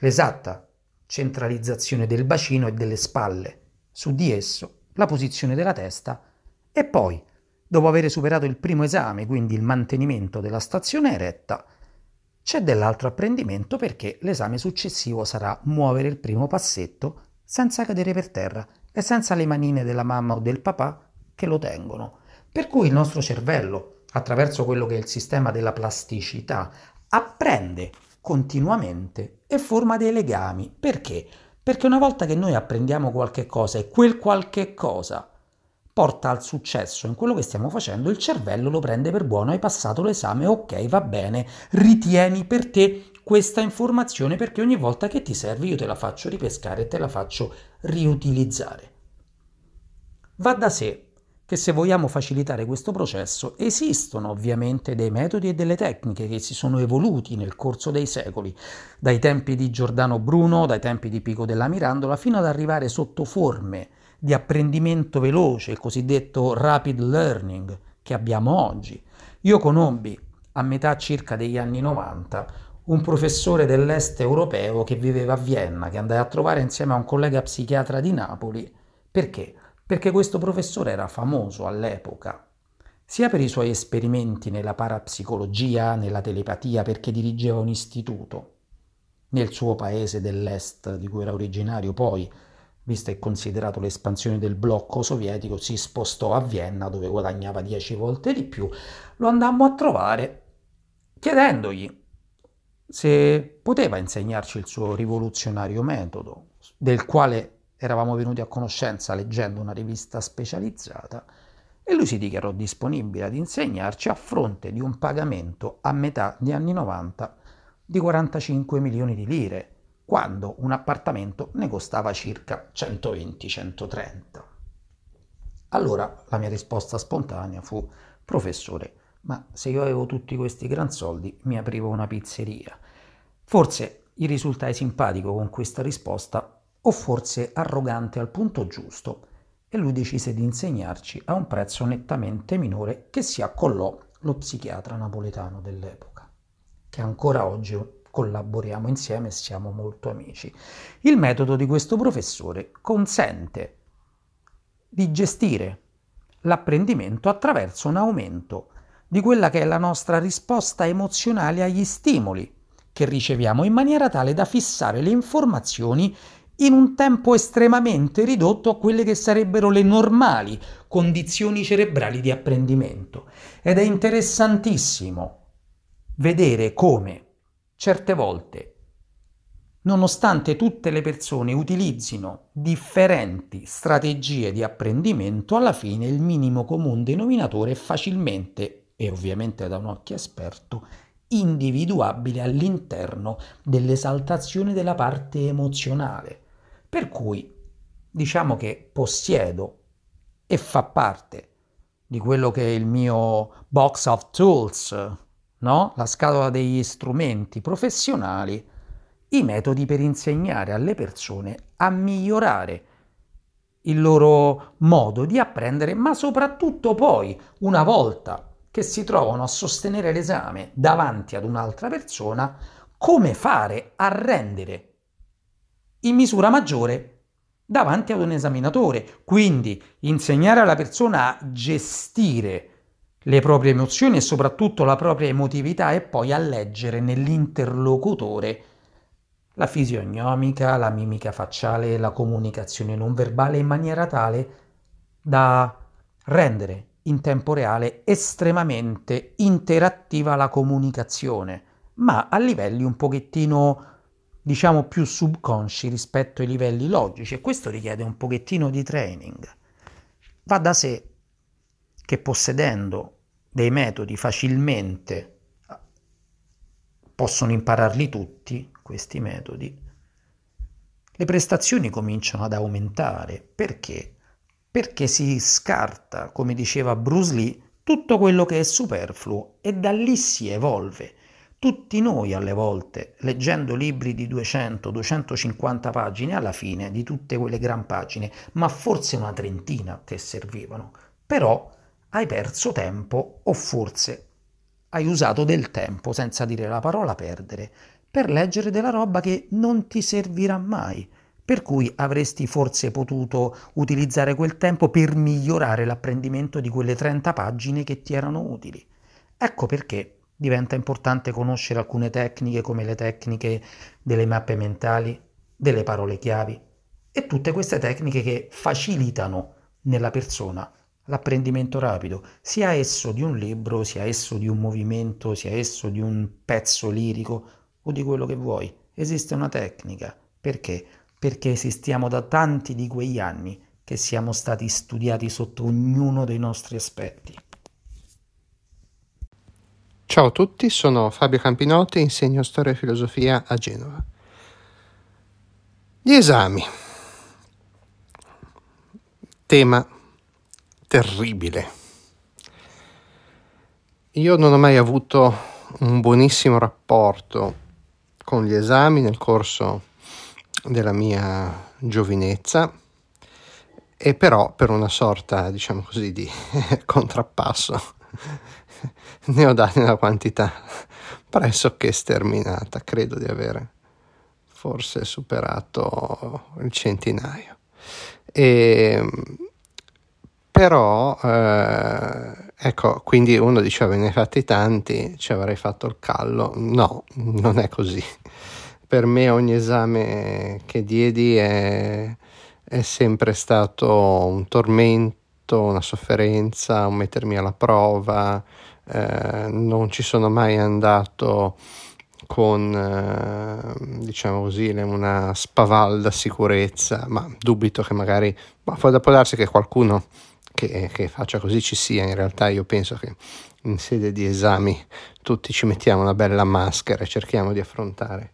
l'esatta centralizzazione del bacino e delle spalle su di esso, la posizione della testa e poi Dopo aver superato il primo esame, quindi il mantenimento della stazione eretta, c'è dell'altro apprendimento perché l'esame successivo sarà muovere il primo passetto senza cadere per terra e senza le manine della mamma o del papà che lo tengono. Per cui il nostro cervello, attraverso quello che è il sistema della plasticità, apprende continuamente e forma dei legami. Perché? Perché una volta che noi apprendiamo qualche cosa e quel qualche cosa porta al successo in quello che stiamo facendo, il cervello lo prende per buono, hai passato l'esame, ok, va bene, ritieni per te questa informazione perché ogni volta che ti serve io te la faccio ripescare e te la faccio riutilizzare. Va da sé che se vogliamo facilitare questo processo esistono ovviamente dei metodi e delle tecniche che si sono evoluti nel corso dei secoli, dai tempi di Giordano Bruno, dai tempi di Pico della Mirandola, fino ad arrivare sotto forme di apprendimento veloce, il cosiddetto rapid learning che abbiamo oggi. Io conobbi a metà circa degli anni 90 un professore dell'est europeo che viveva a Vienna, che andai a trovare insieme a un collega psichiatra di Napoli. Perché? Perché questo professore era famoso all'epoca, sia per i suoi esperimenti nella parapsicologia, nella telepatia, perché dirigeva un istituto nel suo paese dell'est di cui era originario, poi visto e considerato l'espansione del blocco sovietico, si spostò a Vienna dove guadagnava dieci volte di più. Lo andammo a trovare chiedendogli se poteva insegnarci il suo rivoluzionario metodo, del quale eravamo venuti a conoscenza leggendo una rivista specializzata, e lui si dichiarò disponibile ad insegnarci a fronte di un pagamento a metà degli anni 90 di 45 milioni di lire, quando un appartamento ne costava circa 120-130. Allora la mia risposta spontanea fu, professore, ma se io avevo tutti questi gran soldi mi aprivo una pizzeria. Forse gli risultai simpatico con questa risposta o forse arrogante al punto giusto e lui decise di insegnarci a un prezzo nettamente minore che si accollò lo psichiatra napoletano dell'epoca, che ancora oggi collaboriamo insieme e siamo molto amici. Il metodo di questo professore consente di gestire l'apprendimento attraverso un aumento di quella che è la nostra risposta emozionale agli stimoli che riceviamo in maniera tale da fissare le informazioni in un tempo estremamente ridotto a quelle che sarebbero le normali condizioni cerebrali di apprendimento. Ed è interessantissimo vedere come certe volte, nonostante tutte le persone utilizzino differenti strategie di apprendimento, alla fine il minimo comune denominatore è facilmente, e ovviamente da un occhio esperto, individuabile all'interno dell'esaltazione della parte emozionale. Per cui diciamo che possiedo e fa parte di quello che è il mio box of tools no? la scatola degli strumenti professionali, i metodi per insegnare alle persone a migliorare il loro modo di apprendere, ma soprattutto poi, una volta che si trovano a sostenere l'esame davanti ad un'altra persona, come fare a rendere in misura maggiore davanti ad un esaminatore. Quindi insegnare alla persona a gestire le proprie emozioni e soprattutto la propria emotività e poi a leggere nell'interlocutore la fisionomica, la mimica facciale, la comunicazione non verbale in maniera tale da rendere in tempo reale estremamente interattiva la comunicazione, ma a livelli un pochettino diciamo più subconsci rispetto ai livelli logici e questo richiede un pochettino di training. Va da sé che possedendo dei metodi facilmente possono impararli tutti, questi metodi, le prestazioni cominciano ad aumentare. Perché? Perché si scarta, come diceva Bruce Lee, tutto quello che è superfluo e da lì si evolve. Tutti noi alle volte, leggendo libri di 200-250 pagine, alla fine di tutte quelle gran pagine, ma forse una trentina te servivano, però hai perso tempo o forse hai usato del tempo, senza dire la parola perdere, per leggere della roba che non ti servirà mai, per cui avresti forse potuto utilizzare quel tempo per migliorare l'apprendimento di quelle 30 pagine che ti erano utili. Ecco perché diventa importante conoscere alcune tecniche come le tecniche delle mappe mentali, delle parole chiavi e tutte queste tecniche che facilitano nella persona l'apprendimento rapido, sia esso di un libro, sia esso di un movimento, sia esso di un pezzo lirico o di quello che vuoi. Esiste una tecnica. Perché? Perché esistiamo da tanti di quegli anni che siamo stati studiati sotto ognuno dei nostri aspetti. Ciao a tutti, sono Fabio Campinotti insegno storia e filosofia a Genova. Gli esami. Tema terribile. Io non ho mai avuto un buonissimo rapporto con gli esami nel corso della mia giovinezza e però per una sorta, diciamo così, di contrappasso ne ho dati una quantità pressoché sterminata, credo di avere forse superato il centinaio. E, però, eh, ecco, quindi uno diceva, ne hai fatti tanti, ci avrei fatto il callo. No, non è così. Per me ogni esame che diedi è, è sempre stato un tormento, una sofferenza, un mettermi alla prova, eh, non ci sono mai andato con eh, diciamo così una spavalda sicurezza ma dubito che magari ma può, può darsi che qualcuno che, che, faccia così ci sia in realtà io penso che in sede di esami tutti ci mettiamo una bella maschera e cerchiamo di affrontare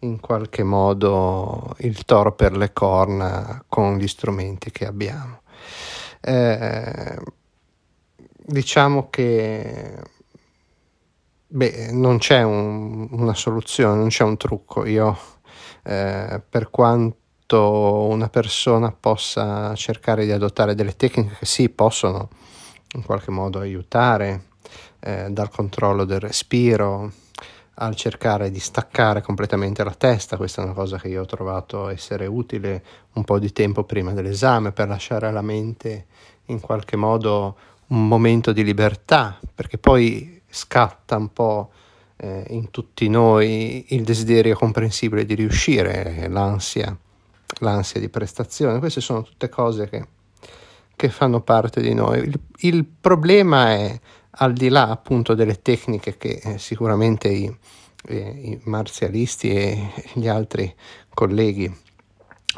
in qualche modo il toro per le corna con gli strumenti che abbiamo eh, diciamo che beh, non c'è un, una soluzione, non c'è un trucco. Io, eh, per quanto una persona possa cercare di adottare delle tecniche che sì, possono in qualche modo aiutare eh, dal controllo del respiro al cercare di staccare completamente la testa, questa è una cosa che io ho trovato essere utile un po' di tempo prima dell'esame per lasciare alla mente in qualche modo un momento di libertà, perché poi scatta un po' eh, in tutti noi il desiderio comprensibile di riuscire, l'ansia, l'ansia di prestazione. Queste sono tutte cose che, che fanno parte di noi. Il, il, problema è, al di là appunto delle tecniche che eh, sicuramente i, eh, i marzialisti e gli altri colleghi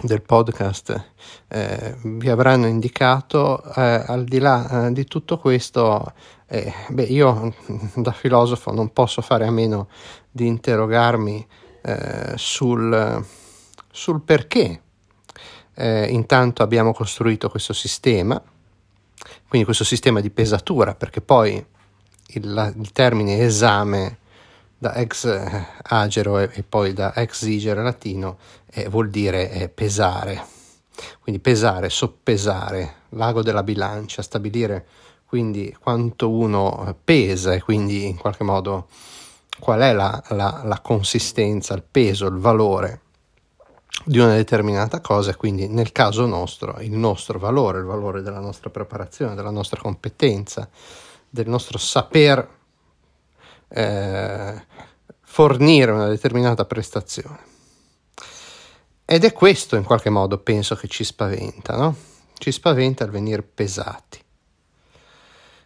del podcast eh, vi avranno indicato, eh, al di là eh, di tutto questo, eh, beh, io da filosofo non posso fare a meno di interrogarmi sul, sul, perché eh, intanto abbiamo costruito questo sistema, quindi questo sistema di pesatura, perché poi il, il termine esame da ex agero e, e poi da ex igere latino eh, vuol dire eh, pesare, quindi pesare, soppesare, l'ago della bilancia, stabilire quindi quanto uno pesa e quindi in qualche modo qual è la, la, la consistenza, il peso, il valore di una determinata cosa, quindi nel caso nostro il nostro valore, il valore della nostra preparazione, della nostra competenza, del nostro saper eh, fornire una determinata prestazione. Ed è questo in qualche modo penso che ci spaventa, no? Ci spaventa il venire pesati.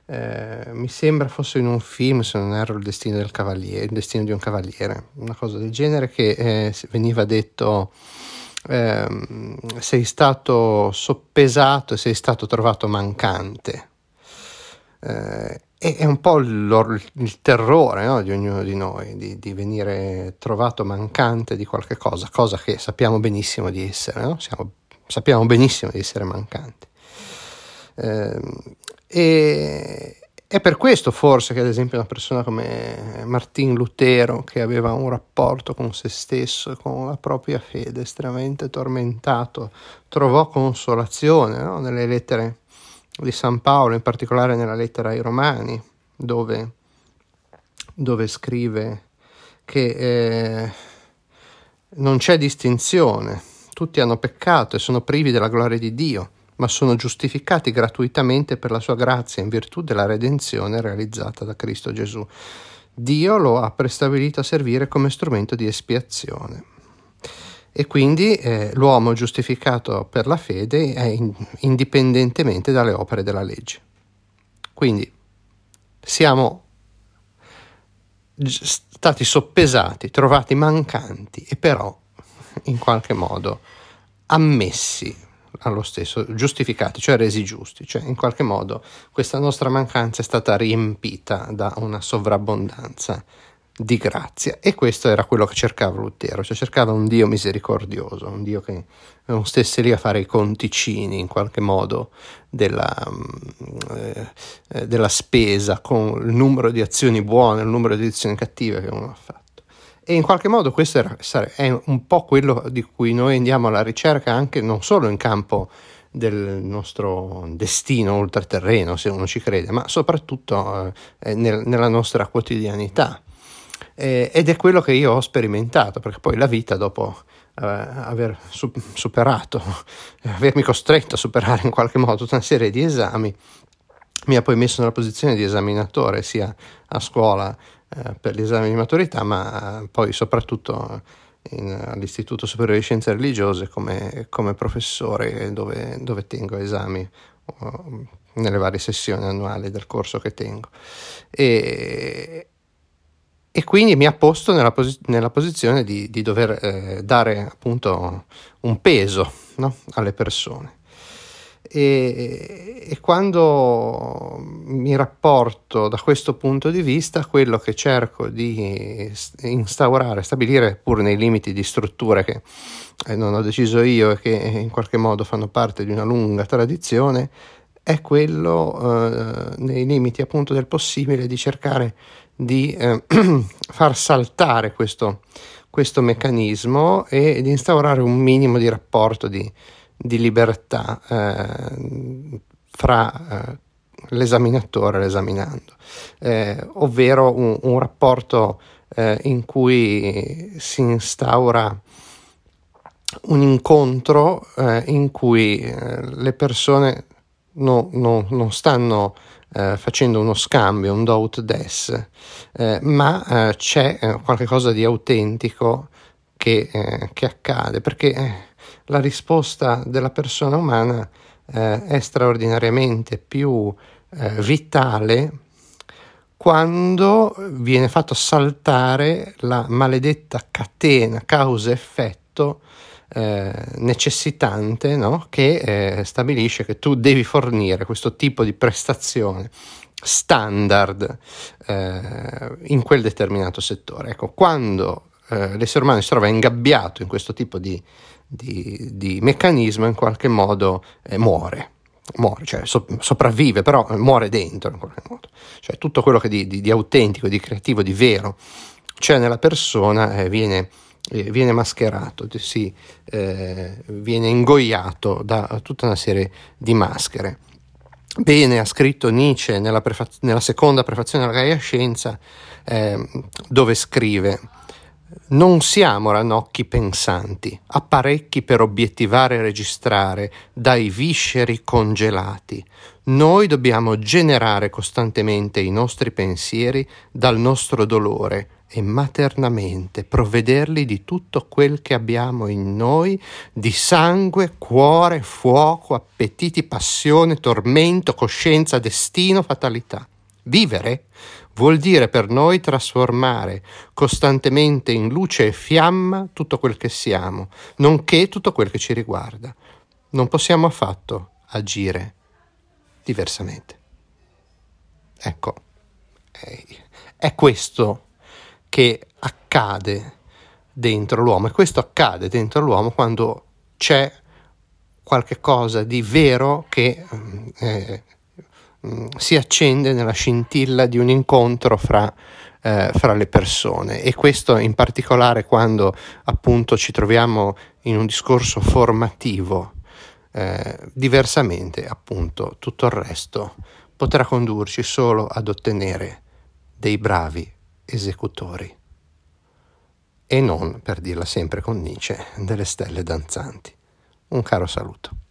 Eh, mi sembra fosse in un film, se non erro, il destino del cavaliere, il destino di un cavaliere, una cosa del genere che eh, veniva detto eh, sei stato soppesato e sei stato trovato mancante. Eh, è un po' il, il terrore no, di ognuno di noi, di, di, venire trovato mancante di qualche cosa, cosa che sappiamo benissimo di essere, no? Siamo, sappiamo benissimo di essere mancanti. Eh, e è per questo forse che ad esempio una persona come Martin Lutero, che aveva un rapporto con se stesso con la propria fede estremamente tormentato, trovò consolazione no? nelle lettere di San Paolo, in particolare nella lettera ai Romani, dove, dove scrive che eh, non c'è distinzione, tutti hanno peccato e sono privi della gloria di Dio, ma sono giustificati gratuitamente per la sua grazia in virtù della redenzione realizzata da Cristo Gesù. Dio lo ha prestabilito a servire come strumento di espiazione e quindi eh, l'uomo giustificato per la fede è in, indipendentemente dalle opere della legge. Quindi siamo stati soppesati, trovati mancanti e però in qualche modo ammessi allo stesso, giustificati, cioè resi giusti, cioè in qualche modo questa nostra mancanza è stata riempita da una sovrabbondanza di grazia. E questo era quello che cercava Lutero, cioè cercava un Dio misericordioso, un Dio che non stesse lì a fare i conticini in qualche modo della, eh, eh, della spesa con il numero di azioni buone, il numero di azioni cattive che uno ha fatto. E in qualche modo questo è un po' quello di cui noi andiamo alla ricerca anche non solo in campo del nostro destino ultraterreno, se uno ci crede, ma soprattutto eh, nel, nella nostra quotidianità. Eh, ed è quello che io ho sperimentato, perché poi la vita dopo eh, aver su- superato, avermi costretto a superare in qualche modo tutta una serie di esami, mi ha poi messo nella posizione di esaminatore sia a scuola eh, per gli esami di maturità, ma eh, poi soprattutto in, all'Istituto Superiore di Scienze Religiose come, come professore dove, dove, tengo esami uh, nelle varie sessioni annuali del corso che tengo. E, e quindi mi ha posto nella, posi- nella posizione di, di dover eh, dare appunto un peso no? alle persone. E, e, quando mi rapporto da questo punto di vista, quello che cerco di instaurare, stabilire pur nei limiti di strutture che eh, non ho deciso io e che in qualche modo fanno parte di una lunga tradizione, è quello eh, nei limiti appunto del possibile di cercare di eh, far saltare questo, questo meccanismo e di instaurare un minimo di rapporto di, di libertà eh, fra eh, l'esaminatore e l'esaminando, eh, ovvero un, un rapporto eh, in cui si instaura un incontro eh, in cui eh, le persone no, no, non stanno facendo uno scambio, un do ut des, ma c'è qualcosa di autentico che, che accade, perché la risposta della persona umana è straordinariamente più vitale quando viene fatto saltare la maledetta catena causa-effetto eh, necessitante no? che eh, stabilisce che tu devi fornire questo tipo di prestazione standard eh, in quel determinato settore. Ecco, quando eh, l'essere umano si trova ingabbiato in questo tipo di, di, di meccanismo, in qualche modo eh, muore. Muore, cioè so, sopravvive, però muore dentro in qualche modo. Cioè tutto quello che di, di, di autentico, di creativo, di vero c'è nella persona eh, viene eh, viene mascherato, si, eh, viene ingoiato da tutta una serie di maschere. Bene ha scritto Nietzsche nella, prefaz- nella seconda prefazione della Gaia Scienza, eh, dove scrive non siamo ranocchi pensanti, apparecchi per obiettivare e registrare dai visceri congelati. Noi dobbiamo generare costantemente i nostri pensieri dal nostro dolore e maternamente provvederli di tutto quel che abbiamo in noi, di sangue, cuore, fuoco, appetiti, passione, tormento, coscienza, destino, fatalità. Vivere vuol dire per noi trasformare costantemente in luce e fiamma tutto quel che siamo, nonché tutto quel che ci riguarda. Non possiamo affatto agire diversamente. Ecco, è questo che accade dentro l'uomo e questo accade dentro l'uomo quando c'è qualche cosa di vero che eh, mm, si accende nella scintilla di un incontro fra, eh, fra, le persone e questo in particolare quando appunto ci troviamo in un discorso formativo eh, diversamente appunto tutto il resto potrà condurci solo ad ottenere dei bravi esecutori e non, per dirla sempre con Nietzsche, delle stelle danzanti. Un caro saluto.